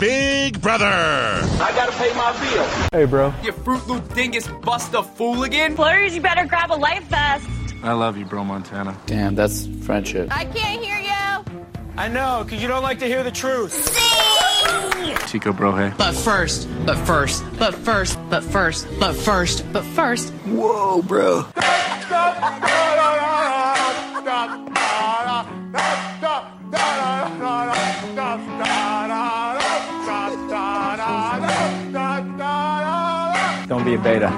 Big Brother. I gotta pay my bill. Hey, bro. You Fruit Loop dingus bust a fool again? Flurs, you better grab a life vest. I love you, bro, Montana. Damn, that's friendship. I can't hear you. I know, because you don't like to hear the truth. Chico, bro, hey. But first, but first, but first, but first, but first, but first. Whoa, bro. Don't be a beta.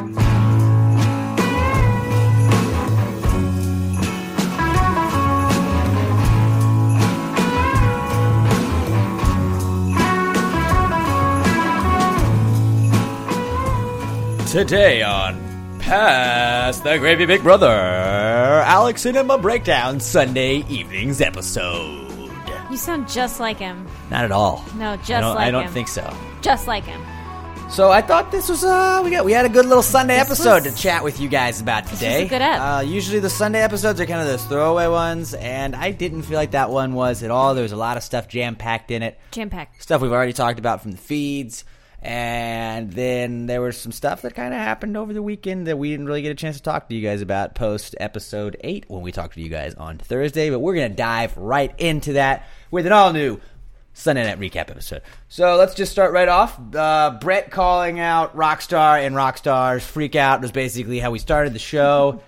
Today on Pass the Gravy Big Brother, Alex Cinema Breakdown Sunday evenings episode. You sound just like him. Not at all. No, just I don't, like I don't him. think so. Just like him. So I thought this was uh we got we had a good little Sunday This episode was- to chat with you guys about today. good ep. Uh, usually the Sunday episodes are kind of those throwaway ones, and I didn't feel like that one was at all. There was a lot of stuff jam packed in it. Jam packed. stuff we've already talked about from the feeds. And then there was some stuff that kind of happened over the weekend that we didn't really get a chance to talk to you guys about post episode 8 when we talked to you guys on Thursday. But we're going to dive right into that with an all new Sunday Night Recap episode. So let's just start right off. Uh, Brett calling out Rockstar and Rockstar's freak out was basically how we started the show.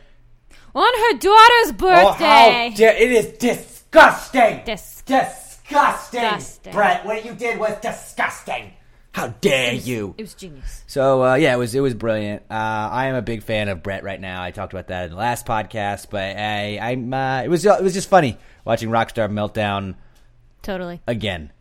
On her daughter's Oh, how birthday. dare- it is disgusting! Dis- disgusting! Disgusting. Brett, what you did was disgusting! How dare you! it was genius. So uh, yeah, it was it was brilliant. Uh, I am a big fan of Brett right now. I talked about that in the last podcast, but I I'm uh, it was it was just funny watching Rockstar meltdown Totally. again.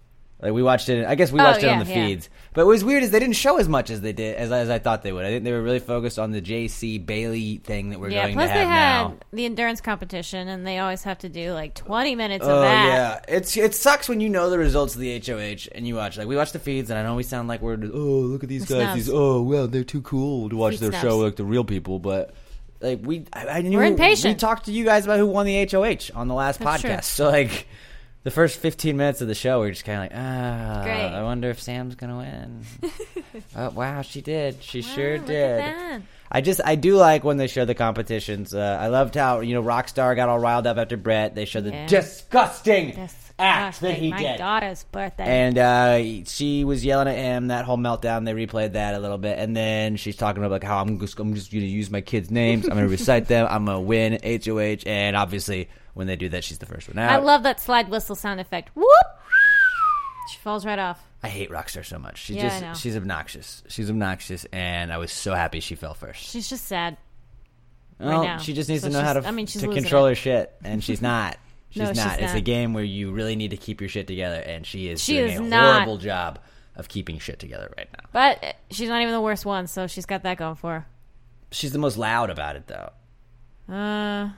Like we watched it. I guess we Oh, watched it on the yeah. feeds. But what was weird is they didn't show as much as they did as, as I thought they would. I think they were really focused on the JC Bayleigh thing that we're Yeah, going plus to they had now. the endurance competition, and they always have to do like 20 minutes Oh of that. yeah, it's it sucks when you know the results of the HOH and you watch like we watch the feeds and I know we sound like we're oh look at these The guys snubs. these oh well they're too cool to watch Feed their snubs. show like the real people but like we I, I knew We're impatient. we talked to you guys about who won the HOH on the last That's podcast true. so like the first 15 minutes of the show we are just kind of like ah Great. I wonder if Sam's gonna win oh, wow she did she sure did. I just I do like when they show the competitions. Uh, I loved how you know Rockstar got all riled up after Brett. They showed the Yeah. disgusting Disgusting. act that he My did, daughter's birthday. and uh, she was yelling at him. That whole meltdown. They replayed that a little bit, and then she's talking about like how I'm just I'm just gonna use my kids' names. I'm gonna recite them. I'm gonna win HOH, and obviously when they do that, she's the first one out. I love that slide whistle sound effect. Whoop! She falls right off. I hate Rockstar so much. She Yeah, I just know. she's obnoxious. She's obnoxious, and I was so happy she fell first. She's just sad. Well, now. she just needs So to know how she's- to, I mean, she's to losing control it. her shit, and she's not. She's No, not. she's It's a not. game where you really need to keep your shit together, and she is She doing is a not. horrible job of keeping shit together right now. But uh, she's not even the worst one, so she's got that going for her. She's the most loud about it, though. Uh,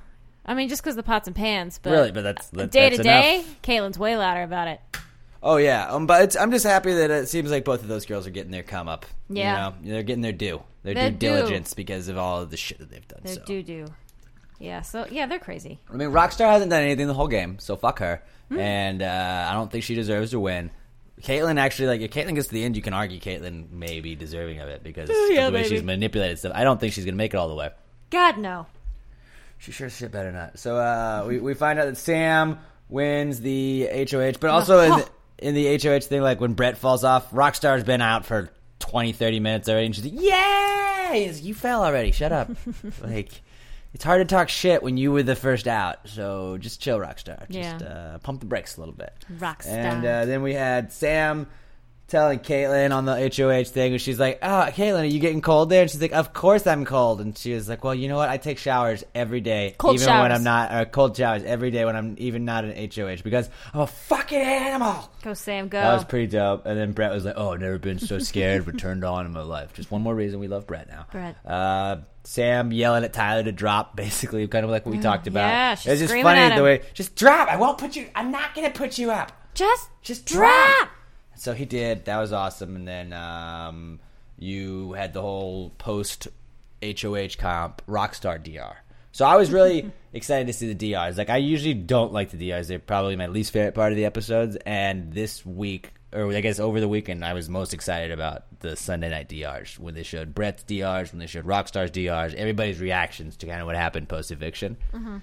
I mean, just because the pots and pans, but Really, but that's- that- day that's to day. enough. Kaitlyn's way louder about it. Oh yeah, um, but it's, I'm just happy that it seems like both of those girls are getting their come up. Yeah. you know? they're getting their due, their Their due due. diligence because of all of the shit that they've done. They so. do do. Yeah, so yeah, they're crazy. I mean, Rockstar hasn't done anything the whole game, so fuck her. Hmm. And uh, I don't think she deserves to win. Kaitlyn actually, like, if Kaitlyn gets to the end, you can argue Kaitlyn may be deserving of it because yeah, of the way maybe. she's manipulated stuff. I don't think she's going to make it all the way. God no. She sure shit better not. So uh, we, we find out that Sam wins the HOH, but also in the, in the HOH thing, like when Brett falls off, Rockstar's been out for 20, 30 minutes already, and she's like, Yay! You fell already. Shut up. like, it's hard to talk shit when you were the first out. So just chill, Rockstar. Just Yeah. uh, pump the brakes a little bit. Rockstar. And uh, then we had Sam telling Kaitlyn on the HOH thing, and she's like, ah, "Oh, Kaitlyn, are you getting cold there?" And she's like, "Of course I'm cold." And she was like, "Well, you know what? I take showers every day, Cold even when. I'm not, or cold showers every day when I'm even not an HOH because I'm a fucking animal." Go Sam, go. That was pretty dope. And then Brett was like, "Oh, I've never been so scared or turned on in my life." Just one more reason we love Brett now. Brett. Uh, Sam yelling at Tyler to drop, basically, kind of like what we mm, talked about. yeah, she's it's just funny the way, just drop. I won't put you. I'm not gonna put you up. just Just drop. drop. So he did. That was awesome. And then um, you had the whole post HOH comp Rockstar DR. So I was really excited to see the DRs. Like I usually don't like the DRs. They're probably my least favorite part of the episodes. And this week or I guess over the weekend, I was most excited about the Sunday night DRs when they showed Brett's DRs, when they showed Rockstar's DRs, everybody's reactions to kind of what happened post eviction. Mm-hmm.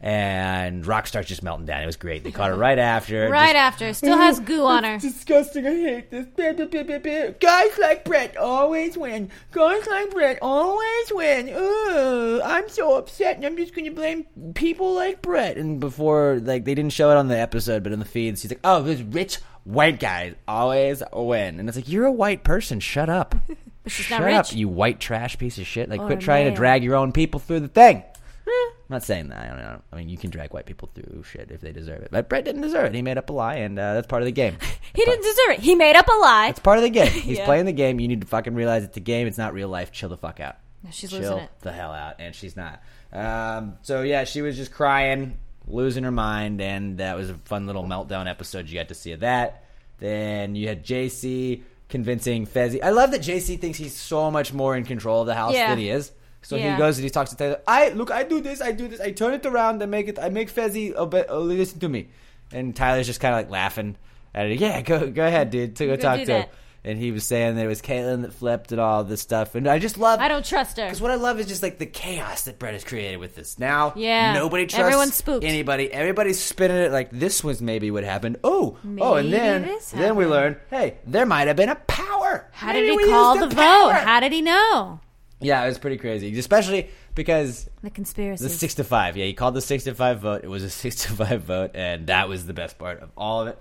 And Rockstar's just melting down. It was great. They caught her right after. Right just- after. Still has goo on her. disgusting. I hate this. Guys like Brett always win. Guys like Brett always win. Ugh, I'm so upset, and I'm just going to blame people like Brett. And before, like, they didn't show it on the episode, but in the feeds, he's like, "Oh, this rich white guys always win." And it's like, you're a white person. Shut up. Shut up, you white trash piece of shit. Like, Or quit oh, trying to drag your own people through the thing. I'm not saying that. I don't know. I mean, you can drag white people through shit if they deserve it. But Brett didn't deserve it. He made up a lie, and uh, that's part of the game. He didn't deserve it. He made up a lie. It's part of the game. He's Yeah. playing the game. You need to fucking realize it's a game. It's not real life. Chill the fuck out. No, she's Chill losing it. Chill the hell out, and she's not. Um, so yeah, she was just crying, losing her mind, and that was a fun little meltdown episode. You got to see of that. Then you had JC convincing Fessy. I love that JC thinks he's so much more in control of the house Yeah. than he is. So Yeah. he goes and he talks to Tyler. I look, I do this, I do this, I turn it around, I make it, I make Fessy obey, uh, listen to me. And Tyler's just kind of like laughing at it. Yeah, go go ahead, dude. To go, Go talk to him. And he was saying that it was Kaitlyn that flipped and all this stuff. And I just love. I don't trust her. Because what I love is just like the chaos that Brett has created with this. Now, Yeah. nobody trusts Everyone's spooked. anybody. Everybody's spinning it like this was maybe what happened. Oh, oh, and then then we learned, hey, there might have been a power. How Maybe did he call the used vote? How did he know? Yeah, it was pretty crazy, especially because The conspiracy. the six to five. Yeah, he called the six to five vote. It was a six to five vote, and that was the best part of all of it.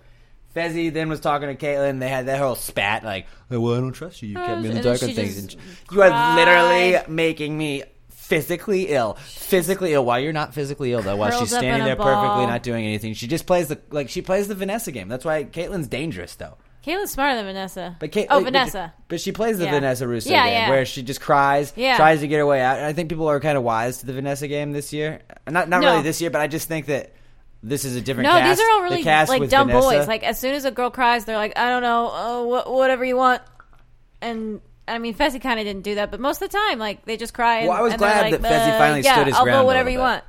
Fessy then was talking to Kaitlyn. They had that whole spat, like, "Oh, "Well, I don't trust you. You kept me in the dark on things. And you are literally making me physically ill. Physically ill. While you're not physically ill, though, while she's standing there perfectly, not doing anything. She just plays the like she plays the Vanessa game. That's why Kaitlyn's dangerous, though. Kaitlyn's smarter than Vanessa. But Kate, oh, like, Vanessa. But she plays the Yeah. Vanessa Rousso Yeah, game, yeah. where she just cries, Yeah. tries to get her way out. And I think people are kind of wise to the Vanessa game this year. Not not No. really this year, but I just think that this is a different. No, cast. these are all really like dumb Vanessa- boys. Like as soon as a girl cries, they're like, I don't know, uh, wh- whatever you want. And I mean, Fessy kind of didn't do that, but most of the time, like they just cry. And, Well, I was glad like, that Fessy uh, finally yeah, stood his I'll ground a vote whatever you want.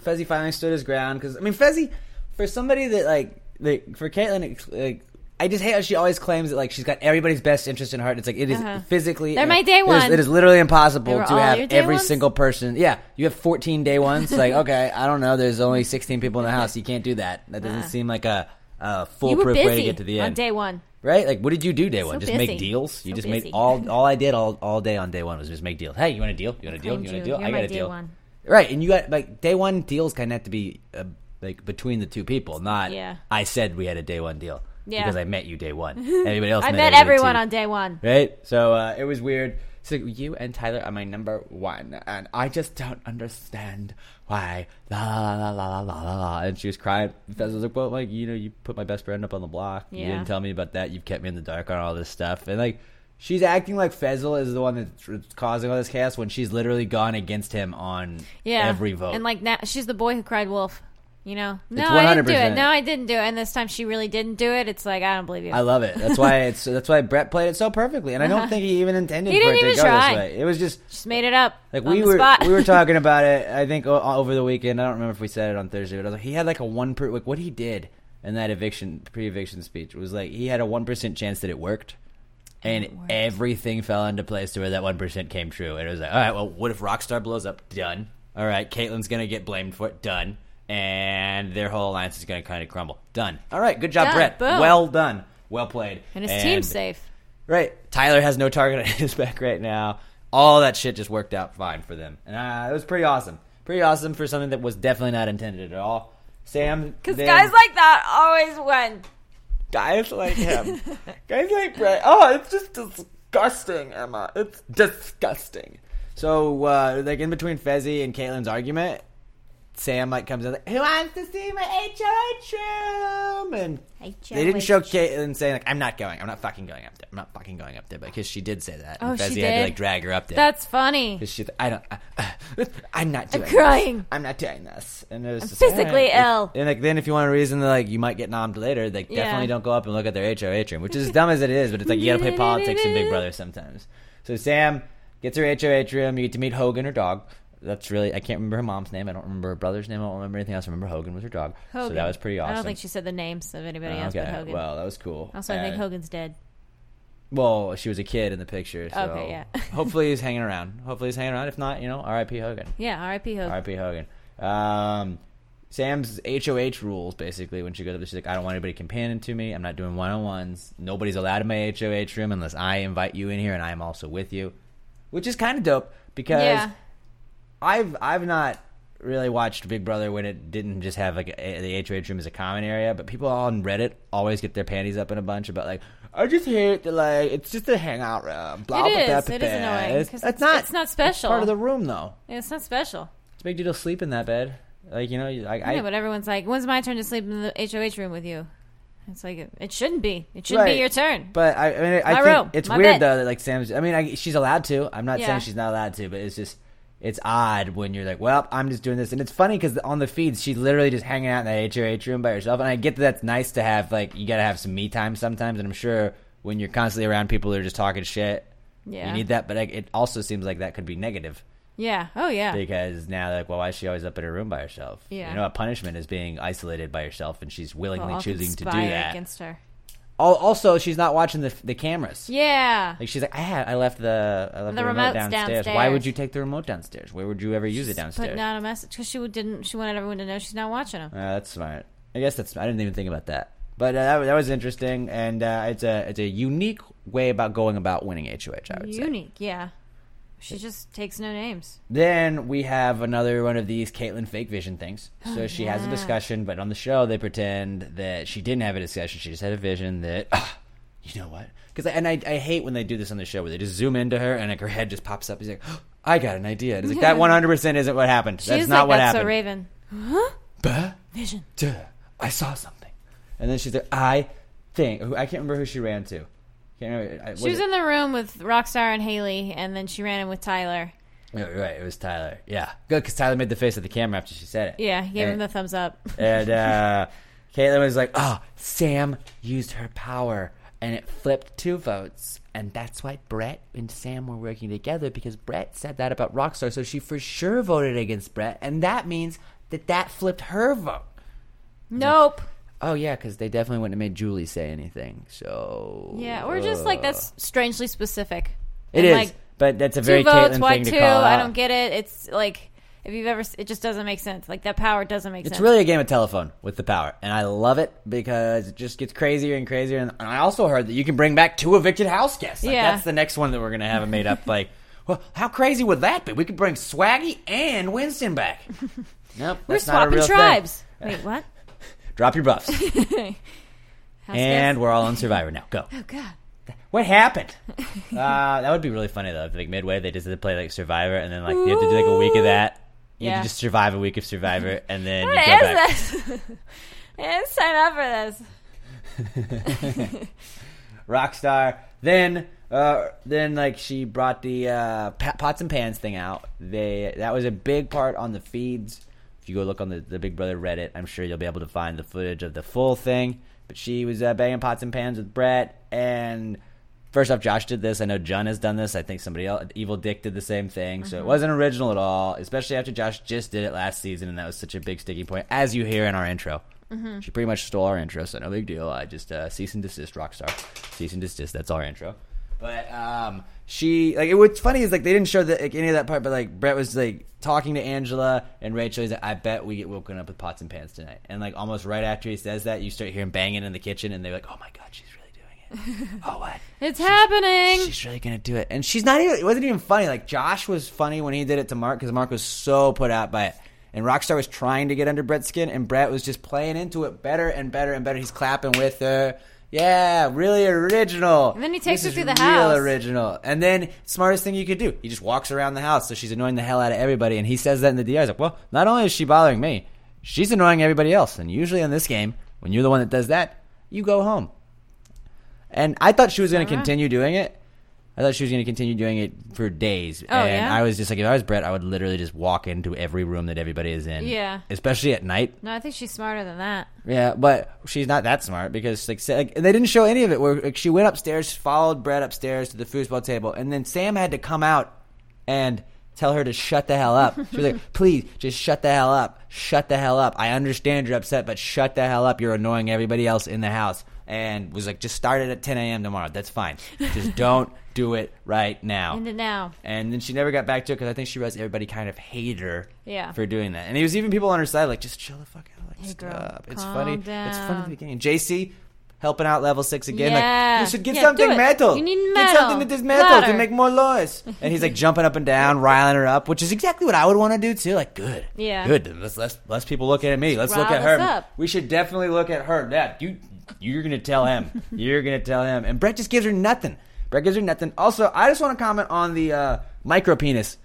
Fessy finally stood his ground because I mean Fessy, for somebody that like, like for Kaitlyn, like. I just hate how she always claims that like she's got everybody's best interest in heart. It's like it is Uh-huh. physically. They're my day it is- one. It is literally impossible to have every ones? single person. Yeah, you have 14 day ones. like okay, I don't know. There's only 16 people in the house. You can't do that. That doesn't seem like a, a foolproof way to get to the on end. day one. Right? Like, what did you do day one? So just make deals. You So just busy. made all. All I did all all day on day one was just make deals. Hey, you want a deal? You want a deal? You want a deal? You're I got a deal. one. Right, and you got like day one deals kind of have to be uh, like between the two people, not. Yeah. I said we had a day one deal Yeah. because I met you day one. Everybody else. I met met everyone on day one. Right, so uh, it was weird. So you and Tyler are my number one, and I just don't understand why. La la la la la la la. And she was crying. Fez was like, "Well, like you know, you put my best friend up on the block. You didn't tell me about that. You've kept me in the dark on all this stuff." And like, she's acting like Fezzle is the one that's causing all this chaos when she's literally gone against him on Yeah. every vote. And like now, she's the boy who cried wolf. You know, no, I didn't do it. No, I didn't do it. And this time she really didn't do it. It's like I don't believe you. I love it. That's why it's that's why Brett played it so perfectly, and I don't think he even intended He for it didn't to even go try. this way. It was just Just made it up. Like on we the were, spot. we were talking about it. I think o- over the weekend. I don't remember if we said it on Thursday, but I was like, he had like a one per like what he did in that eviction pre-eviction speech was like he had a one percent chance that it worked, and everything fell into place to where that one percent came true. And it was like, all right, well, what if Rockstar blows up? Done. All right, Kaitlyn's gonna get blamed for it. Done. And their whole alliance is gonna kind of crumble. Done. All right, good job, Done. Brett. Boom. Well done. Well played. and his team's safe. Right. Tyler has no target on his back right now. All that shit just worked out fine for them. And uh, it was pretty awesome. Pretty awesome for something that was definitely not intended at all. Sam. Because then- guys like that always win. Guys like him. guys like Brett. Oh, it's just disgusting, Emma. It's disgusting. So, uh, like, in between Fessy and Kaitlyn's argument, Sam, like, comes in like, Who wants to see my HOH room? And they didn't show Kaitlyn saying, like, I'm not going. I'm not fucking going up there. I'm not fucking going up there. Because she did say that. Oh, and she Fessy had to, like, drag her up there. That's funny. Because she, I don't, uh, I'm not doing. I'm crying. This. I'm not doing this. And it was I'm just, physically alright. ill. And like, then if you want a reason that like you might get nommed later, like Yeah. definitely don't go up and look at their HOH room, which is as dumb as it is. But it's like you got to play politics in Big Brother sometimes. So Sam gets her HOH room. You get to meet Hogan, her dog. That's really I can't remember her mom's name. I don't remember her brother's name. I don't remember anything else. I remember Hogan was her dog. Hogan. So that was pretty awesome. I don't think she said the names of anybody else okay. but Hogan. Well, that was cool. also, I think Hogan's dead. Well, she was a kid in the picture. So Okay, yeah. hopefully he's hanging around. Hopefully he's hanging around. If not, you know, R.I.P. Hogan. Yeah, R.I.P. Hogan. R.I.P. Hogan. Um, Sam's HOH rules basically when she goes up, she's like, I don't want anybody comparing to me. I'm not doing one on ones. Nobody's allowed in my HOH room unless I invite you in here and I am also with you, which is kind of dope because Yeah. I've I've not really watched Big Brother when it didn't just have like a, the HOH room as a common area, but people on Reddit always get their panties up in a bunch about like. I just hate that, like, it's just a hangout room. Blah, It blah, is. blah, It blah, is blah. annoying, It's, it's it's- not. it's not It's special. part of the room, though. Yeah, it's not special. It's a big deal to sleep in that bed. Like you know, like I, yeah, but everyone's like, "When's my turn to sleep in the HOH room with you?" It's like it shouldn't be. It shouldn't Right. be your turn. But I, I mean, I My think room, it's my weird bed. though that like Sam's. I mean, I, she's allowed to. I'm not Yeah. saying she's not allowed to, but it's just it's odd when you're like, well, I'm just doing this, and it's funny because on the feeds she's literally just hanging out in the HOH room by herself, and I get that that's nice to have. Like you got to have some me time sometimes, and I'm sure when you're constantly around people that are just talking shit, Yeah. you need that. But like, it also seems like that could be negative. Yeah. Oh yeah. Because now, like, well, why is she always up in her room by herself? Yeah. You know, a punishment is being isolated by herself, and she's willingly Well, choosing to do that. against her. Al- Also, she's not watching the the cameras. Yeah. Like she's like, I had, I left the, I left The the, remote remote's downstairs. Why would you take the remote downstairs? Where would you ever use it downstairs? Putting out a message because she didn't. She wanted everyone to know she's not watching them. Uh, that's smart. I guess that's. I didn't even think about that. But uh, that, that was interesting, and uh, it's a it's a unique way about going about winning HOH. I would say. Unique. Yeah. She just takes no names. Then we have another one of these Kaitlyn fake vision things. Oh, So she has a discussion, but on the show they pretend that she didn't have a discussion. She just had a vision that, ah, you know what? Because and I, I hate when they do this on the show where they just zoom into her and like her head just pops up. He's like, "Oh, I got an idea. And It's like that one hundred percent isn't what happened. She That's not like what that's happened. so Raven. Bah, Vision. duh, I saw something. And then she's like, I think I can't remember who she ran to. Can't remember. She was it- in the room with Rockstar and Haleigh, and then she ran in with Tyler. Yeah, right. It was Tyler. Yeah, good because Tyler made the face at the camera after she said it. Yeah, he gave him the thumbs up. and uh, Kaitlyn was like, "Oh, Sam used her power, and it flipped two votes, and that's why Brett and Sam were working together because Brett said that about Rockstar, so she for sure voted against Brett, and that means that that flipped her vote." Nope. Oh yeah, because they definitely wouldn't have made Julie say anything. So Yeah, or just like that's uh. strangely specific. it And, is, like but that's a two very votes, Kaitlyn why thing to two? call I out. don't get it. It's like if you've ever, it just doesn't make sense. Like that power doesn't make It's sense. It's really a game of telephone with the power, and I love it because it just gets crazier and crazier. And I also heard that you can bring back two evicted house guests. Like, Yeah. that's the next one that we're gonna have a made up. Like, well, how crazy would that be? We could bring Swaggy and Winston back. Nope, We're that's not a swapping real tribes. Wait, what? Drop your buffs, and we're all on Survivor now. Go. oh god. What happened? uh, that would be really funny though. If, like midway, they just play like Survivor, and then like you have to do like a week of that. You have Yeah. to just survive a week of Survivor, and then What you go is back. this? I didn't sign up for this. Rockstar. Then, uh, then like she brought the uh, pots and pans thing out. They that was a big part on the feeds. If you go look on the, the Big Brother Reddit, I'm sure you'll be able to find the footage of the full thing. But she was uh, banging pots and pans with Brett. And first off, Josh did this. I know John has done this. I think somebody else, Evil Dick, did the same thing. So it wasn't original at all. Especially after Josh just did it last season, and that was such a big sticking point, as you hear in our intro. She pretty much stole our intro, so no big deal. I just uh, cease and desist, Rockstar. Cease and desist. That's our intro. But um, she like it, what's funny is like they didn't show the, like, any of that part, but like Brett was like talking to Angela and Rachel. He's like, "I bet we get woken up with pots and pans tonight." And like almost right after he says that, you start hearing banging in the kitchen, and they're like, "Oh my god, she's really doing it! oh what? It's happening. She's really gonna do it." And she's not even. It wasn't even funny. Like Josh was funny when he did it to Mark because Mark was so put out by it. And Rockstar was trying to get under Brett's skin, and Brett was just playing into it better and better and better. He's clapping with her. Yeah, really original. And then he takes This her through the real house. original. And then smartest thing you could do, he just walks around the house, so she's annoying the hell out of everybody. And he says that in the DI. He's like, well, not only is she bothering me, she's annoying everybody else. And usually in this game, when you're the one that does that, you go home. And I thought she was going to Uh-huh. continue doing it. I thought she was going to continue doing it for days. Oh, and yeah? I was just like, if I was Brett, I would literally just walk into every room that everybody is in. Yeah. Especially at night. No, I think she's smarter than that. Yeah, but she's not that smart because like, like they didn't show any of it. Where like, she went upstairs, followed Brett upstairs to the foosball table, and then Sam had to come out and tell her to shut the hell up. She was like, please, just shut the hell up. Shut the hell up. I understand you're upset, but shut the hell up. You're annoying everybody else in the house. And was like, just start it at 10 a.m. tomorrow. That's fine. Just don't do it right now. Into now. And then she never got back to it because I think she realized everybody kind of hated her Yeah. for doing that. And there was even people on her side like, just chill the fuck out. Like, Hey, girl, stop. It's calm funny. It's funny at the beginning. JC helping out level six again. Like, Yeah. you should get Yeah, something metal. You need metal. Get something that does metal to make more noise. And he's like jumping up and down, riling her up, which is exactly what I would want to do too. Like, good. Yeah. Good. Let's, less, less people looking at me. Let's look at her. up. We should definitely look at her. Yeah, you, you're gonna tell him. you're gonna tell him. And Brett just gives her nothing. Brett gives her nothing. Also, I just want to comment on the uh, micro penis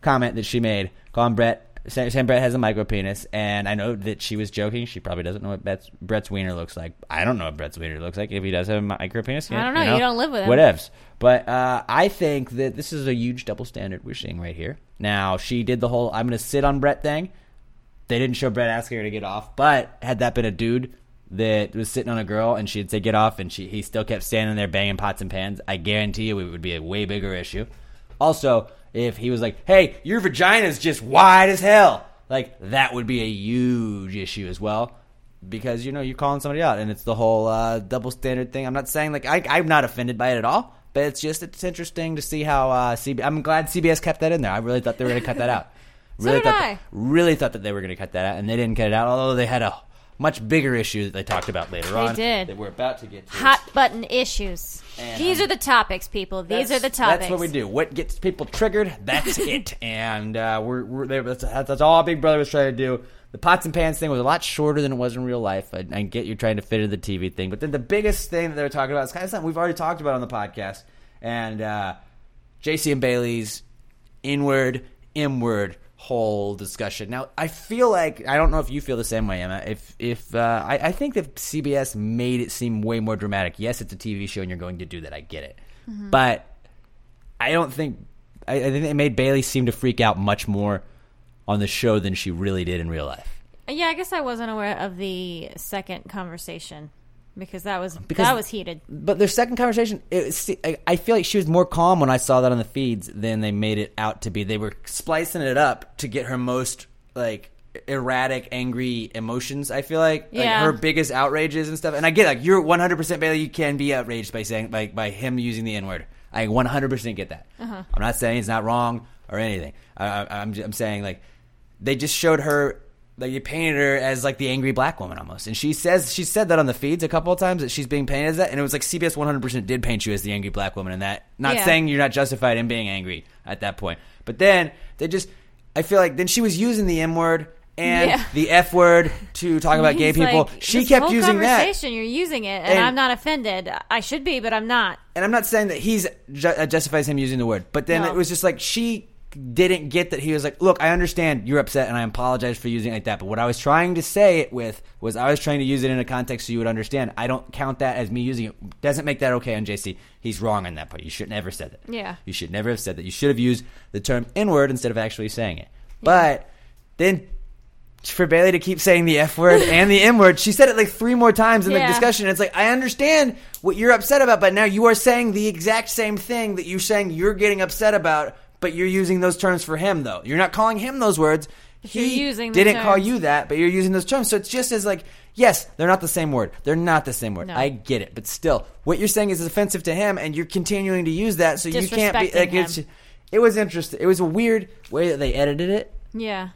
comment that she made, calling Brett saying saying Brett has a micro penis, and I know that she was joking. She probably doesn't know what Brett's, Brett's wiener looks like. I don't know what Brett's wiener looks like. If he does have a micro penis, I don't know. You don't live with him. Whatevs. But uh, I think that this is a huge double standard we're seeing right here. Now she did the whole "I'm going to sit on Brett" thing. They didn't show Brett asking her to get off, but had that been a dude that was sitting on a girl and she'd say get off, and she he still kept standing there banging pots and pans, I guarantee you it would be a way bigger issue. Also, if he was like, "Hey, your vagina's just wide as hell," like that would be a huge issue as well. Because you know you're calling somebody out, and it's the whole uh, double standard thing. I'm not saying like I, I'm not offended by it at all, but it's just it's interesting to see how uh, CB. I'm glad CBS kept that in there. I really thought they were going to cut that out. So Really did thought I. That, really thought that they were going to cut that out, and they didn't cut it out. Although they had a much bigger issue that they talked about later on. They did. That we're about to get to. Hot button issues. And, These um, are the topics, people. These are the topics. That's what we do. What gets people triggered? That's it. And uh, we're, we're there. That's, that's all Big Brother was trying to do. The pots and pans thing was a lot shorter than it was in real life. I, I get you're trying to fit in the TV thing, but then the biggest thing that they were talking about is kind of something we've already talked about on the podcast. And uh, JC and Bayleigh's inward, inward whole discussion. Now, I feel like I don't know if you feel the same way, Emma. If if uh, I, I think that CBS made it seem way more dramatic. Yes, it's a TV show, and you're going to do that. I get it, but I don't think I, I think it made Bayleigh seem to freak out much more on the show than she really did in real life. Yeah, I guess I wasn't aware of the second conversation because that was Because- that was heated. But their second conversation, it, was- I- I feel like she was more calm when I saw that on the feeds than they made it out to be. They were splicing it up to get her most like erratic, angry emotions. I feel like, like Yeah. her biggest outrages and stuff. And I get like you're 100 percent Bayleigh. You can be outraged by saying by by him using the N word. I 100 percent get that. Uh-huh. I'm not saying it's not wrong or anything. I, I, I'm I'm saying like they just showed her like you painted her as like the angry black woman almost, and she says she said that on the feeds a couple of times that she's being painted as that, and it was like CBS 100 percent did paint you as the angry black woman in that. Not Yeah. saying you're not justified in being angry at that point, but then they just I feel like then she was using the M word and Yeah. the F word to talk about gay people. like, she kept using that. conversation, You're using it, and, And- I'm not offended. I should be, but I'm not. and I'm not saying that he's ju- uh, justifies him using the word, but then No. it was just like she didn't get that he was like, "Look, I understand you're upset, and I apologize for using it like that." But what I was trying to say it with was I was trying to use it in a context so you would understand. I don't count that as me using it. Doesn't make that okay on JC. He's wrong on that part. You should never have said that. Yeah. you should never have said that. You should have used the term "n-word" instead of actually saying it. But then. For Bayleigh to keep saying the F word and the M word, she said it like three more times in the discussion. It's like I understand what you're upset about, but now you are saying the exact same thing that you're saying you're getting upset about, but you're using those terms for him though. You're not calling him those words. He using the didn't call you that, but you're using those terms. So it's just as like, yes, they're not the same word. They're not the same word. No. I get it, but still, what you're saying is offensive to him, and you're continuing to use that. So you can't be Disrespecting like it's. It was interesting. It was a weird way that they edited it Yeah.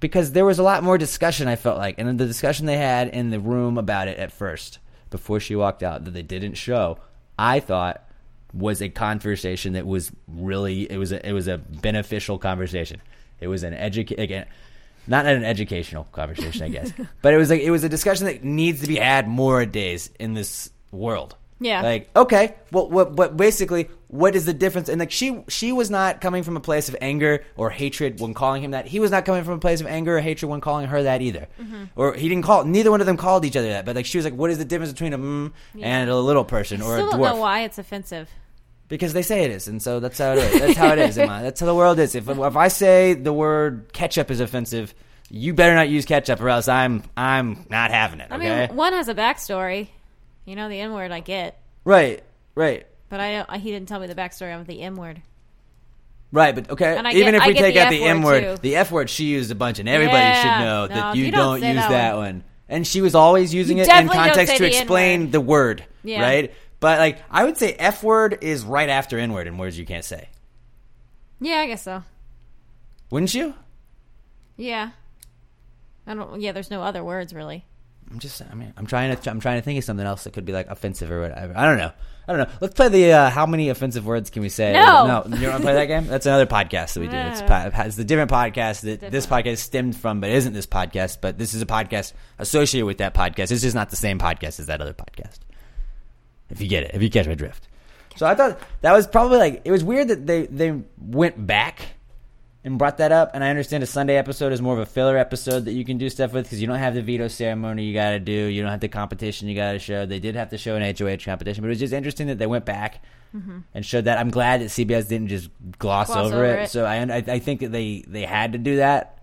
because there was a lot more discussion. I felt like, and the discussion they had in the room about it at first, before she walked out, that they didn't show. I thought was a conversation that was really it was a, it was a beneficial conversation. It was an educa- again, not an educational conversation, I guess, but it was like it was a discussion that needs to be had more days in this world. Yeah. Like, okay, well, what, what, basically, what is the difference? And like, she, she was not coming from a place of anger or hatred when calling him that. He was not coming from a place of anger or hatred when calling her that either. Mm-hmm. Or he didn't call. Neither one of them called each other that. But like, she was like, what is the difference between a mm and a little person or a Still don't dwarf? know why it's offensive. Because they say it is, and so that's how it is. That's how it is, Emma. That's how the world is. If if I say the word ketchup is offensive, you better not use ketchup, or else I'm I'm not having it. I mean, one has a backstory. You know, the N word I get, right, right. But I don't. He didn't tell me the backstory of the M word. Right, but okay. Even get- if we take out the M word, the F word she used a bunch, and everybody Yeah. should know No, that you, you don't, don't use that that one. one. And she was always using You it in context to the explain N-word. the word, Yeah. right? But like, I would say F word is right after N word in words you can't say. Yeah, I guess so. Wouldn't you? Yeah. I don't. Yeah, there's no other words really. I'm just, I mean, I'm trying to, I'm trying to think of something else that could be like offensive or whatever. I don't know. I don't know. Let's play the uh, how many offensive words can we say? No. no. You don't want to play that game? That's another podcast that we do. It's, po- it's the different podcast that this podcast stemmed from, but isn't this podcast. But this is a podcast associated with that podcast. It's just not the same podcast as that other podcast. If you get it, if you catch my drift. So I thought that was probably like it was weird that they they went back and brought that up. And I understand a Sunday episode is more of a filler episode that you can do stuff with because you don't have the veto ceremony you got to do. You don't have the competition you got to show. They did have to show an HOH competition, but it was just interesting that they went back mm-hmm. and showed that. I'm glad that CBS didn't just gloss, Gloss over, over it. it. So I, I think that they they had to do that.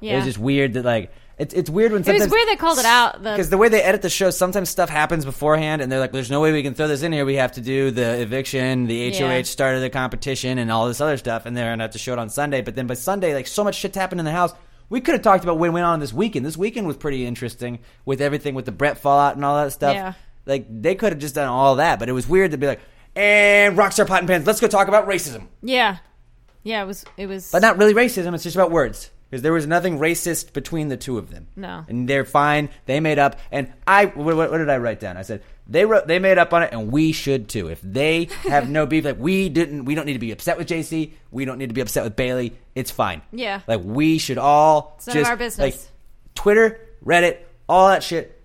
It was just weird that like it's it's weird when It was sometimes weird they called it out. The because the way they edit the show, sometimes stuff happens beforehand, and they're like, "There's no way we can throw this in here. We have to do the eviction, the HOH Yeah. start of the competition, and all this other stuff." And they're gonna have to show it on Sunday. But then by Sunday, like so much shit's happened in the house. We could have talked about what went on this weekend. This weekend was pretty interesting with everything with the Brett fallout and all that stuff. Yeah. Like they could have just done all that, but it was weird to be like, "And Rockstar Pot and Pans, let's go talk about racism." yeah, yeah. It was. It was. But not really racism. It's just about words. Because there was nothing racist between the two of them. No. and they're fine. They made up, and I. What, what did I write down? I said they wrote. They made up on it, and we should too. If they have no beef, like we didn't, we don't need to be upset with JC. We don't need to be upset with Bayleigh. It's fine. Yeah. like we should all It's none of just our business. like Twitter, Reddit, all that shit.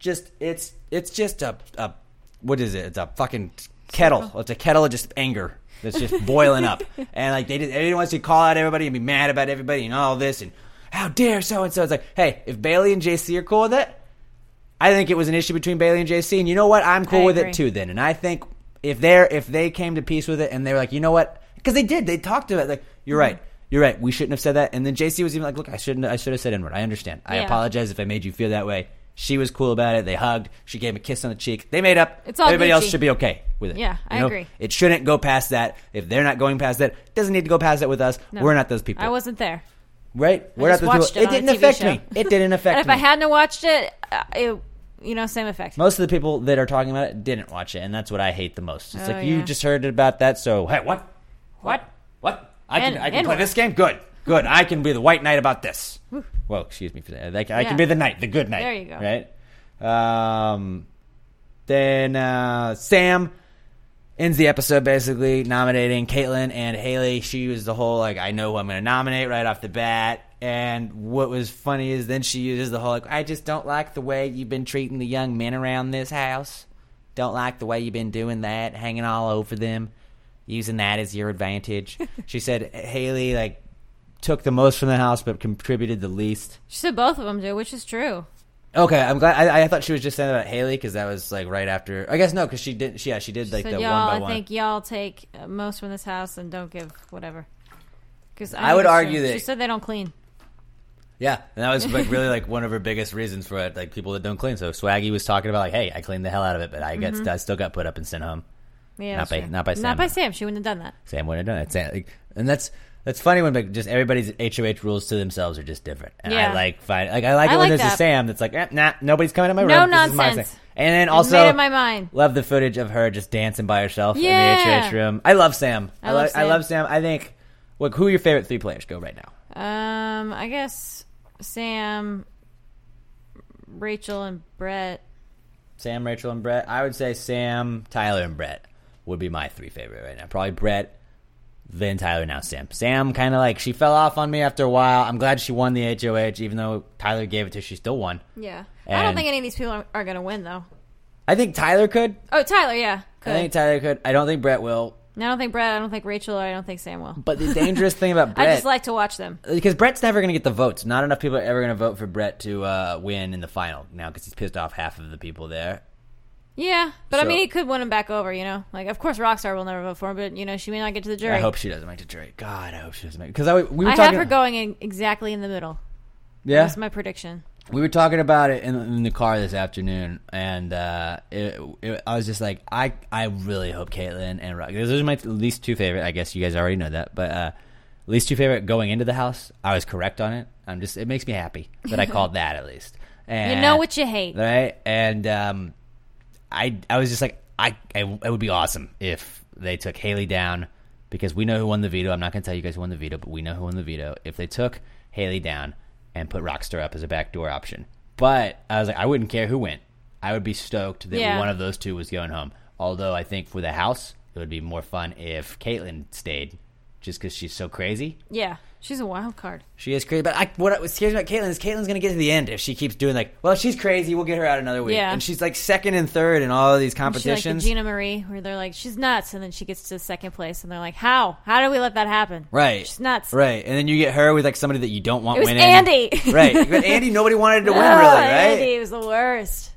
Just it's it's just a, a what is it? It's a fucking kettle. It's a kettle of just anger that's just boiling up. And like they did, everyone wants to call out everybody and be mad about everybody and all this and how dare so and so. It's like, hey, if Bayleigh and JC are cool with it, I think it was an issue between Bayleigh and JC, and you know what? I'm cool I with agree. it too. Then, and I think if they're if they came to peace with it and they were like, you know what? Because they did, they talked to it like, you're right. Mm-hmm. You're right. We shouldn't have said that. And then JC was even like, "Look, I shouldn't. I should have said N word. I understand. I Yeah. apologize if I made you feel that way." She was cool about it. They hugged. She gave him a kiss on the cheek. They made up. It's all Everybody else should be okay with it. Yeah, You I know? agree. It shouldn't go past that. If they're not going past that, it doesn't need to go past that with us. No. We're not those people. I wasn't there. right. We're just not those watched people. it on a didn't TV affect show. me. It didn't affect And if me. I hadn't watched it, uh, it, you know, same effect. Most of the people that are talking about it didn't watch it, and that's what I hate the most. It's Oh, like you yeah. just heard about that, so hey, what? What? What? I can And- I can and play what? this game. Good, good. I can be the white knight about this. Well, excuse me for that. Like, I Yeah. can be the knight, the good knight. There you go. Right. Um. Then uh, Sam ends the episode basically nominating Kaitlyn and Haleigh. She was the whole like, I know who I'm going to nominate right off the bat. And what was funny is then she uses the whole like, I just don't like the way you've been treating the young men around this house. Don't like the way you've been doing that, hanging all over them, using that as your advantage. she said Haleigh like took the most from the house but contributed the least. She said both of them do, which is true. Okay, I'm glad. I, I thought she was just saying about Haleigh because that was like right after. I guess no, because she did. She, yeah, she did like said the y'all, one by I one. think y'all take uh, most from this house and don't give whatever. Because I would argue that- she said they don't clean. Yeah, and that was like really like one of her biggest reasons for it, like people that don't clean. So Swaggy was talking about like, hey, I cleaned the hell out of it, but I get I still got put up and sent home. Yeah, Not by- true. not by Sam. Not by Sam. She wouldn't have done that. Sam wouldn't have done it. Sam, like, and that's that's funny when like just everybody's HOH rules to themselves are just different. And I Yeah. like find like I like I it when like there's a. Sam that's like, eh, nah, nobody's coming to my room. No This is my nonsense. And then also made up my mind. love the footage of her just dancing by herself in the HOH room. I love Sam. I I, love like I Sam. love Sam. I think. Look, who are your favorite three players? Go right now. Um, I guess Sam, Rachel, and Brett. Sam, Rachel, and Brett. I would say Sam, Tyler, and Brett would be my three favorite right now. Probably Brett, then Tyler, now Sam. Sam kind of like she fell off on me after a while. I'm glad she won the HOH, even though Tyler gave it to her. She still won. Yeah, I don't think any of these people are, are going to win though. I think Tyler could. Oh, Tyler, yeah, I think Tyler could. I don't think Brett will. No, I don't think Brett. I don't think Rachel. Or I don't think Sam will. But the dangerous thing about Brett, I just like to watch them. because Brett's never going to get the votes. Not enough people are ever going to vote for Brett to uh, win in the final now because he's pissed off half of the people there. Yeah, but I mean, he could win him back over. You know, like of course Rockstar will never vote for him, but you know she may not get to the jury. I hope she doesn't make the jury. God, I hope she doesn't make because I we were I talking. have her going in exactly in the middle. yeah, That's my prediction. we were talking about it in, in the car this afternoon, and uh, it, it, I was just like, I, I really hope Kaitlyn and Rock. Those are my least two favorite. I guess you guys already know that, but uh, least two favorite going into the house. I was correct on it. I'm just. It makes me happy that I called that at least. And, You know what you hate. right? And um, I, I was just like, I, I, it would be awesome if they took Haleigh down because we know who won the veto. I'm not going to tell you guys who won the veto, but we know who won the veto. If they took Haleigh down and put Rockstar up as a backdoor option, but I was like, I wouldn't care who went. I would be stoked that Yeah. one of those two was going home. Although I think for the house, it would be more fun if Kaitlyn stayed, just because she's so crazy. Yeah, she's a wild card. She is crazy, but I, what was scares me about Kaitlyn is Kaitlyn's going to get to the end if she keeps doing like, well, she's crazy. We'll get her out another week, Yeah. and she's like second and third in all of these She like the. Gina Marie, where they're like, she's nuts, and then she gets to second place, and they're like, how? How did we let that happen? right, She's nuts. Right, and then you get her with like somebody that you don't want It was winning. Andy. right, but Andy, nobody wanted to win, really, right? Andy was the worst.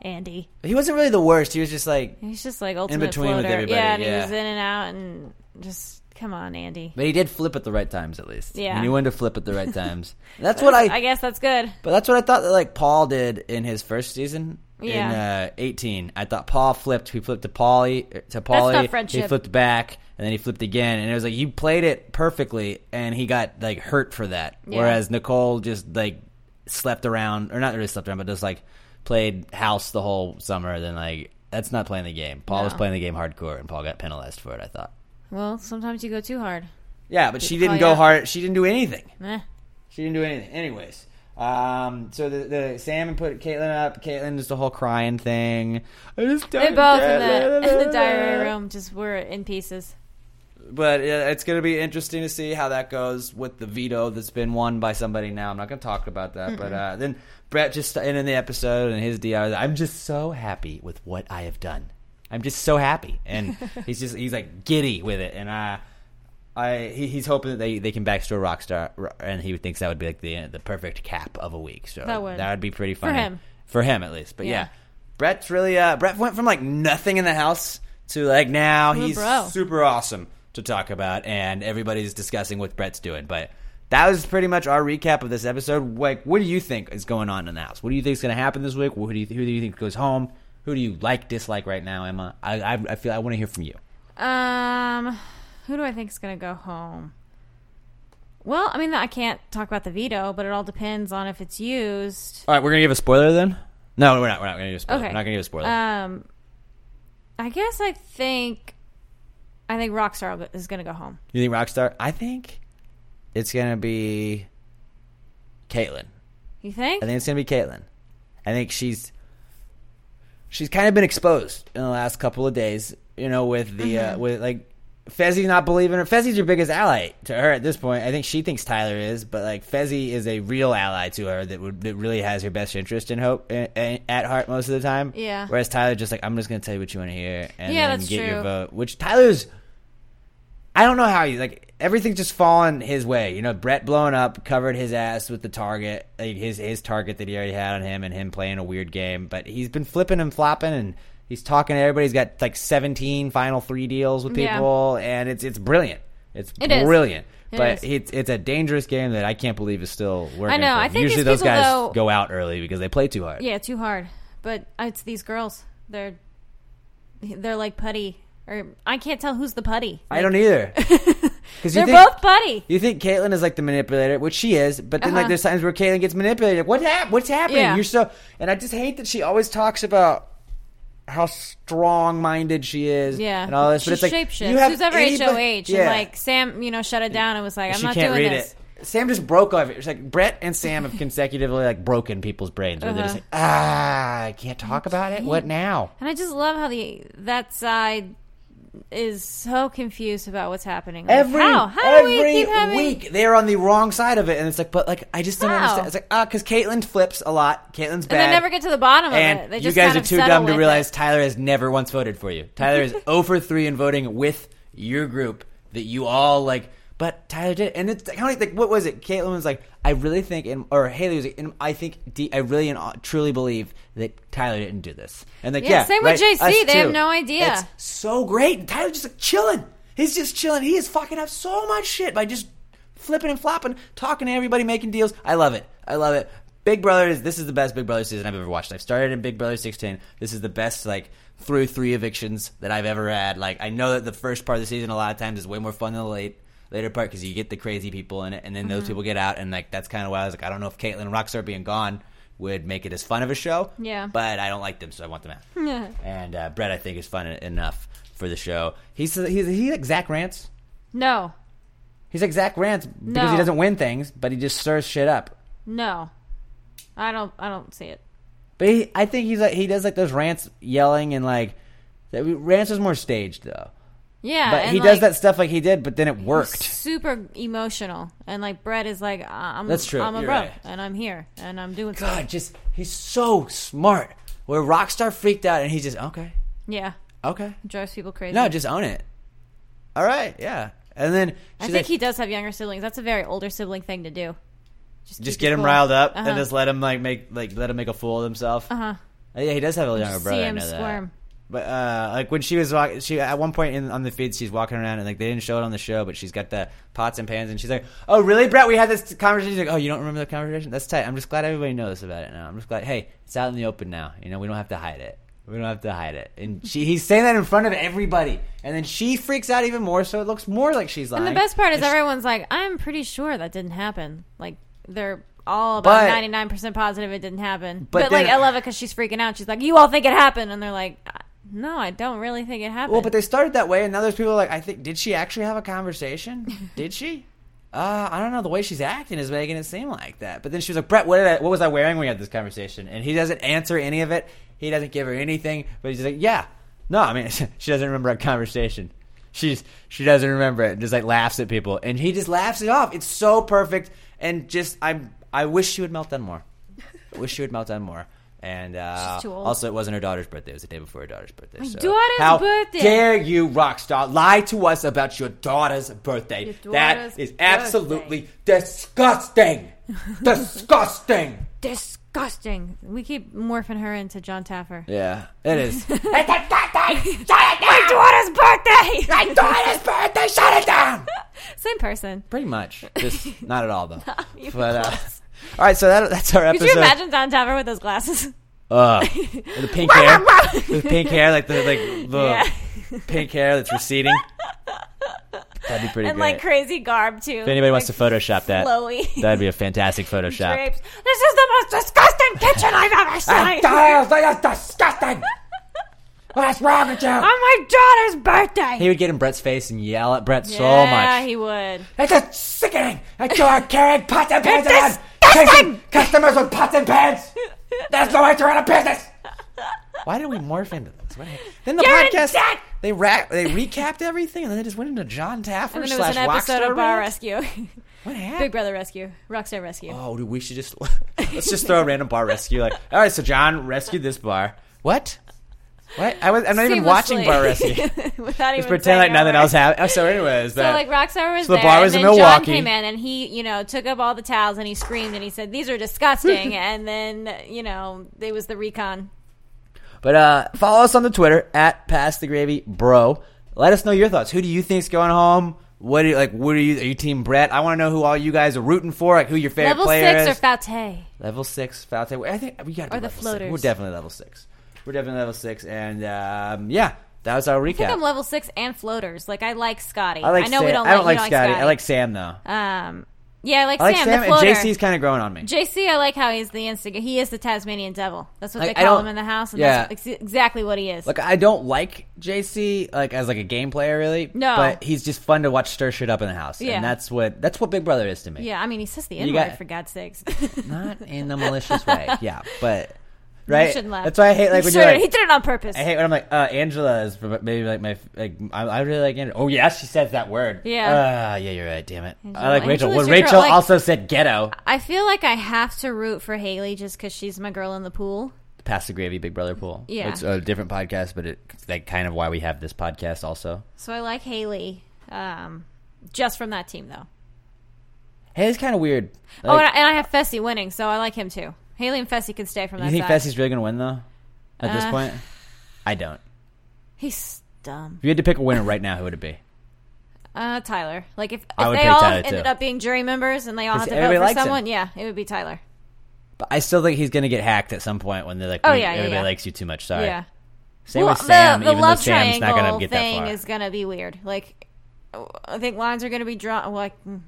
Andy. He wasn't really the worst. He was just like, He's just like ultimate between with floater. everybody, yeah, and he was in and out, and just come on, Andy. but he did flip at the right times at least. Yeah. and he wanted to flip at the right times. That's what I I guess that's good. But that's what I thought that like Paul did in his first season. Yeah. In uh, 18, I thought Paul flipped. He flipped to Paulie to Paulie. not friendship. He flipped back, and then he flipped again. And it was like you played it perfectly, and he got like hurt for that. Yeah. Whereas Nicole just like slept around, or not really slept around, but just like played house the whole summer. Then like that's not playing the game. Paul was playing the game hardcore, and Paul got penalized for it. I thought. Well, sometimes you go too hard. Yeah, but she Did didn't go hard. She didn't do anything. Eh. She didn't do anything. Anyways, um, so the, the Sam put Kaitlyn up. Kaitlyn just the whole crying thing. I just They both in the, in the diary room just were in pieces. But it's going to be interesting to see how that goes with the veto that's been won by somebody now. I'm not going to talk about that. But uh, then Brett just ended the episode and his DR. I'm just so happy with what I have done. I'm just so happy, and he's just he's like giddy with it, and uh, I he, he's hoping that they, they can backstore Rockstar, and he thinks that would be like the the perfect cap of a week. So That would. that would be pretty funny for him. for him at least. But yeah, Yeah. Brett's really uh, Brett went from like nothing in the house to like now he's bro. super awesome to talk about, and everybody's discussing what Brett's doing. But that was pretty much our recap of this episode. Like, what do you think is going on in the house? What do you think is going to happen this week? Who do you who do you think goes home? Who do you like dislike right now, Emma? I I, I feel I want to hear from you. Um, who do I think is going to go home? Well, I mean, I can't talk about the veto, but it all depends on if it's used. All right, we're gonna give a spoiler then. No, we're not. We're not gonna give a spoiler. Okay. We're not gonna give a spoiler. Um, I guess I think, I think Rockstar is going to go home. you think Rockstar? I think it's gonna be Kaitlyn. You think? I think it's gonna be Kaitlyn. I think she's she's kind of been exposed in the last couple of days. You know, with the Mm-hmm. uh, with like Fessy's not believing her. Fessy's your biggest ally to her at this point. I think she thinks Tyler is, but like Fessy is a real ally to her that would that really has her best interest in hope in, in- at heart most of the time. Yeah. Whereas Tyler just like I'm just gonna tell you what you want to hear and Yeah, then that's get your true. vote. Which Tyler's I don't know how he like everything's just fallen his way. You know, Brett blowing up covered his ass with the target, like his his target that he already had on him, and him playing a weird game. But he's been flipping and flopping, and he's talking to everybody. He's got like seventeen final three deals with Yeah. people, and it's it's brilliant. It's It is. brilliant. It but is. it's it's a dangerous game that I can't believe is still working. I know. I think usually those people, guys though- go out early because they play too hard. Yeah, too hard. But it's these girls. They're they're like putty, or I can't tell who's the putty. I don't either. Because They're both putty. You think Kaitlyn is like the manipulator, which she is, but then like Uh-huh. there's times where Kaitlyn gets manipulated. Like, what hap- What's happening? Yeah. You're so, and I just hate that she always talks about how strong-minded she is, Yeah, and all this. She But it's like shapeshifts. you have Who's ever anybody- HOH? yeah. And like Sam, you know, shut it down and was like, I'm she not can't doing read this. it. Sam just broke off it. It's like Brett and Sam have consecutively like broken people's brains. Where they're just Uh-huh. like, ah, I can't talk about it. What now? And I just love how the that side is so confused about what's happening. Like, Every how? How we every keep having? week they're on the wrong side of it, and it's like, but like I just don't How? understand. It's like ah, because Kaitlyn flips a lot. Kaitlyn's bad. And they never get to the bottom of it. They you just guys kind are too dumb to realize it. Tyler has never once voted for you. Tyler is 0 for 3 in voting with your group that you all like. But Tyler did, and it's of like, like what was it? Kaitlyn was like, I really think, and or Haleigh was like, and I think, de- I really and uh, truly believe that Tyler didn't do this. And like, Yeah, yeah, same with JC, they have no idea. It's so great. And Tyler just like chilling. He's just chilling. He is fucking up so much shit by just flipping and flopping, talking to everybody, making deals. I love it. I love it. Big Brother is this is the best Big Brother season I've ever watched. I've started in Big Brother 16. This is the best like through three evictions that I've ever had. Like I know that the first part of the season a lot of times is way more fun than the late later part because you get the crazy people in it, and then those Mm-hmm. people get out, and like that's kind of why I was like, I don't know if Kaitlyn and Rockstar being gone would make it as fun of a show. Yeah. but I don't like them, so I want them out. Yeah. And uh, Brett, I think, is fun enough for the show. He's he's he like Zach Rance. No, He's like Zach Rance because No. he doesn't win things, but he just stirs shit up. no, I don't. I don't see it. But he, I think he's like he does like those rants, yelling and like that- rants is more staged though. Yeah, But and, he does like, that stuff like he did, but then it worked. Super emotional, and like Brett is like, I'm. That's true, I'm a bro, right. and I'm here, and I'm doing God, something. just he's so smart. Where Rockstar freaked out and he's just okay, Yeah, okay, drives people crazy. no, just own it. All right, yeah, and then I think like, he does have younger siblings. That's a very older sibling thing to do. Just, just get him cool. riled up Uh-huh. and just let him like make like let him make a fool of himself. Uh huh. Uh, Yeah, he does have a younger See brother. I him know that. But uh, like when she was walking, she at one point in on the feed, she's walking around and like they didn't show it on the show, but she's got the pots and pans, and she's like, "Oh, really, Brett? We had this conversation." She's like, "Oh, you don't remember the conversation? That's tight. I'm just glad everybody knows about it now. I'm just glad. Hey, it's out in the open now. You know, we don't have to hide it. We don't have to hide it." And she, he's saying that in front of everybody, and then she freaks out even more, so it looks more like she's lying. And the best part is she- everyone's like, I'm pretty sure that didn't happen. Like they're all about ninety nine percent positive it didn't happen. But But, like I love it because she's freaking out. She's like, you all think it happened, and they're like, no, I don't really think it happened. Well, but they started that way, and now there's people like, I think, did she actually have a conversation? did she? Uh, I don't know. The way she's acting is making it seem like that. But then she was like, Brett, what, did I, what was I wearing when we had this conversation? And he doesn't answer any of it. He doesn't give her anything. But he's like, yeah. No, I mean, she doesn't remember a conversation. She's she doesn't remember it. and Just like laughs at people, and he just laughs it off. It's so perfect, and just I'm I wish she would melt down more. I wish she would melt down more. And uh, She's too old. also, it wasn't her daughter's birthday. It was the day before her daughter's birthday. so daughter's how birthday. dare you, Rockstar, lie to us about your daughter's birthday? Your daughter's that is absolutely disgusting. disgusting. disgusting. We keep morphing her into John Taffer. Yeah, it is. My daughter's birthday. My daughter's birthday. Shut it down. Same person. Pretty much, just not at all though. but uh, all right, so that, that's our episode. Could you imagine John Taffer with those glasses? Uh, the pink hair, the pink hair, like the like the Yeah. pink hair that's receding. That'd be pretty and great. like crazy garb too. if anybody wants to Photoshop that, flowy. that'd be a fantastic Photoshop. drapes. This is the most disgusting kitchen I've ever seen. That's disgusting. What's wrong with you? On my daughter's birthday. He would get in Brett's face and yell at Brett so much. yeah, he would. It's just sickening I you are carrying pots and pans It's around, chasing customers with pots and pans. That's the way to run a business. Why did we morph into this? What happened? Then the You're in podcast debt. they ra- they recapped everything and then they just went into John Taffer And then it slash was an episode Rockstar of Bar rant? Rescue. What happened? Big Brother Rescue. Rockstar Rescue. Oh, dude, we should just let's just throw a random bar rescue. Like, all right, so John rescued this bar. What? What? I was. I'm not even watching bar rescue. Without even Just pretend like nothing else happened. Oh, so, anyways, So that, like Rockstar was So the there, bar was and in then Milwaukee. John came in and he, you know, took up all the towels and he screamed and he said, "These are disgusting." and then, you know, it was the recon. But uh, follow us on the Twitter at Pass the Gravy Bro. Let us know your thoughts. Who do you think's going home? What do you like? What are you? Are you Team Brett? I want to know who all you guys are rooting for. Like who your favorite Level player six is. or Foutte. level six, Foutte. I think we got Or the level six. We're definitely level six. We're definitely level six, and um, yeah, that was our I think I'm level six and floaters. Like I like Scottie. I like. know Sam. we don't. I don't like, like you don't Scottie. Scottie. I like Sam though. Um, yeah, I like I like Sam, Sam, the and. JC's kind of growing on me. JC, I like how he's the instigator. He is the Tasmanian devil. That's what Like, they call him in the house, and yeah. that's ex- exactly what he is. Like I don't like JC like as like a game player really. No. but he's just fun to watch stir shit up in the house, Yeah. and that's what that's what Big Brother is to me. yeah, I mean, he says the N word for God's sakes. not in a malicious way. Yeah, but right. shouldn't laugh. That's why I hate like he, when you're like. he did it on purpose. I hate when I'm like, uh, Angela is maybe like my like. I, I really like Angela. Oh yeah, she says that word. Yeah. Uh, yeah, you're right. Damn it. I like Rachel. Angela's Well, Rachel. Like- also said ghetto. I feel like I have to root for Haleigh just because she's my girl in the pool. Pass the gravy, Big Brother pool. Yeah. it's a different podcast, but it's like kind of why we have this podcast also. So I like Haleigh, um, just from that team though. Hey, it's kind of weird. oh, Like, and I, and I have Fessy winning, so I like him too. Haleigh and Fessy can stay from that you think side. Fessy's really gonna win though? At this Uh, point, I don't. He's dumb. If you had to pick a winner right now, who would it be? Uh, Tyler. Like if, I if would they pick all Tyler, ended too. up being jury members and they all had to vote for likes him. someone, yeah, it would be Tyler. But I still think he's gonna get hacked at some point when they're like, Oh, we- yeah, yeah, everybody yeah. likes you too much. Sorry. Yeah. Same with Sam. the, the even love though Sam's not triangle gonna get that thing far. is gonna be weird. Like, I think lines are gonna be drawn. Like, mm,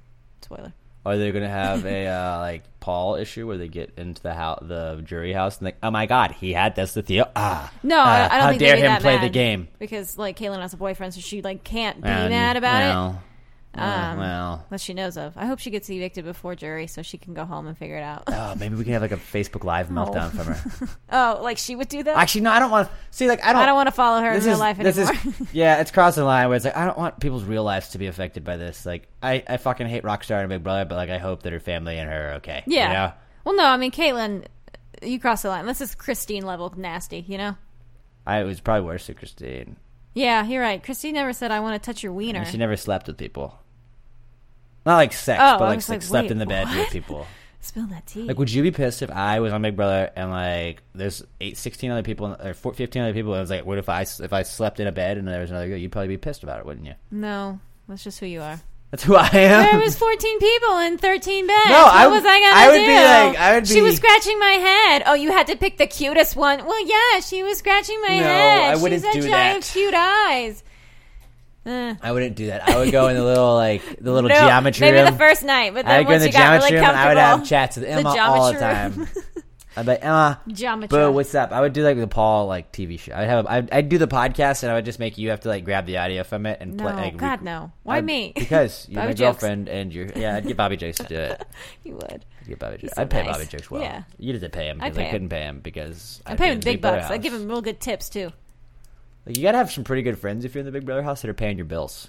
spoiler. Are they going to have a uh, like Paul issue where they get into the house, the jury house, and like, oh my god, he had this with you. Ah, No, uh, I, I don't how think dare him play the game? because like Kaitlyn has a boyfriend, so she like can't be And, mad about it. Well, Um, well, that she knows of. I hope she gets evicted before jury so she can go home and figure it out. oh, maybe we can have like a Facebook Live meltdown from her. oh, like she would do that? Actually, no, I don't want to see. Like, I don't. I don't want to follow her in this real life this anymore. is yeah, it's crossing the line where it's like I don't want people's real lives to be affected by this. Like, I, I fucking hate Rockstar and Big Brother, but like I hope that her family and her are okay. yeah. you know? Well, no, I mean Kaitlyn, you cross the line. This is Christine level nasty, you know? I it was probably worse than Christine. Yeah, you're right. Christine never said I want to touch your wiener. She never slept with people. Not like sex, Oh, but I like, was like, like, slept wait, in the bed with what? people. Spill that tea. Like, would you be pissed if I was on Big Brother and like there's eight, 16 other people or 4, 15 other people? And I was like, what if I if I slept in a bed and there was another girl? You'd probably be pissed about it, wouldn't you? no, that's just who you are. That's who I am. There was 14 people in 13 beds. No, what I- was I gonna I would do? be like- I would be. She was scratching my head. Oh, you had to pick the cutest one. Well, yeah, she was scratching my No, head. I wouldn't She's do a giant that. cute eyes. Eh. I wouldn't do that. I would go in the little like the little No, geometry maybe room. the first night, but then go in once the you got really geometry room and I would have chats with the Emma all the geometry room. time. I'd be like, uh, Emma, Geometry. boo, what's up? I would do like the Paul like TV show. I'd have I'd, I'd do the podcast and I would just make you have to like grab the audio from it and No, play. Like, God, no. Why I'd- me? Because you're my girlfriend and you're yeah. I'd get Bobby Jakes to do it. You would. I'd get Bobby Jakes. so I'd pay nice. Bobby Jakes well. Yeah. You did to pay him because I pay him. couldn't pay him because I I'd pay him in big bucks. I give him real good tips too. Like, you gotta have some pretty good friends if you're in the Big Brother house that are paying your bills.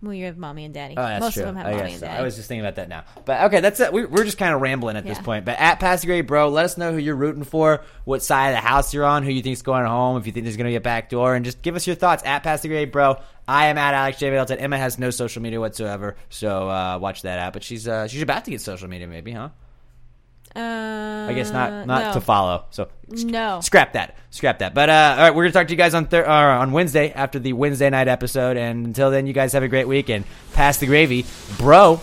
Well, you have mommy and daddy. Oh, that's Most true. of them have I mommy guess and so. daddy. I was just thinking about that now. But okay, that's it. We, we're just kind of rambling at this Yeah. point. But at Pass the Gravy Bro, let us know who you're rooting for, what side of the house you're on, who you think's going home, if you think there's going to be a back door, and just give us your thoughts at Pass the Gravy Bro. I am at Alex J. Middleton. Emma has no social media whatsoever, so uh, watch that out. But she's uh, she's about to get social media, maybe, huh? Uh, I guess not not no. to follow. So No. scrap that, scrap that. But uh, all right, we're gonna talk to you guys on thir- uh, on Wednesday after the Wednesday night episode. And until then, you guys have a great week and pass the gravy, bro.